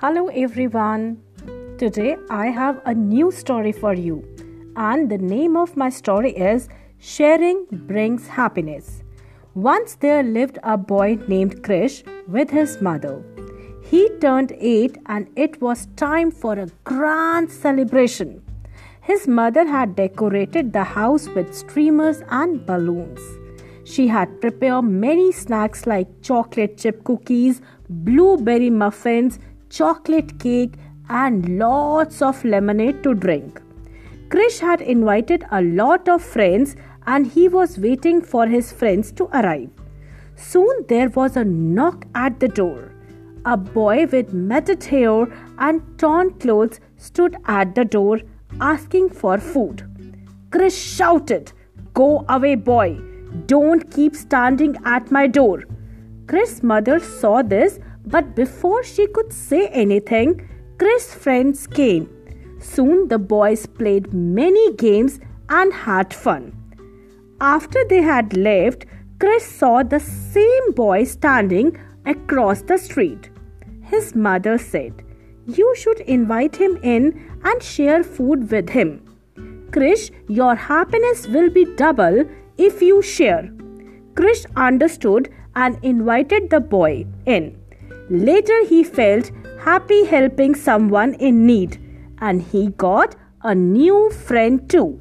Hello everyone. Today I have a new story for you, and the name of my story is Sharing Brings Happiness. Once there lived a boy named Krish with his mother. He turned 8 and it was time for a grand celebration. His mother had decorated the house with streamers and balloons. She had prepared many snacks like chocolate chip cookies, blueberry muffins, chocolate cake, and lots of lemonade to drink. Krish had invited a lot of friends and he was waiting for his friends to arrive. Soon there was a knock at the door. A boy with matted hair and torn clothes stood at the door asking for food. Krish shouted, Go away, boy! Don't keep standing at my door. Krish's mother saw this but before she could say anything, Krish's friends came. Soon the boys played many games and had fun. After they had left, Krish saw the same boy standing across the street. His mother said, You should invite him in and share food with him. Krish, your happiness will be double if you share. Krish understood and invited the boy in. Later, he felt happy helping someone in need and he got a new friend too.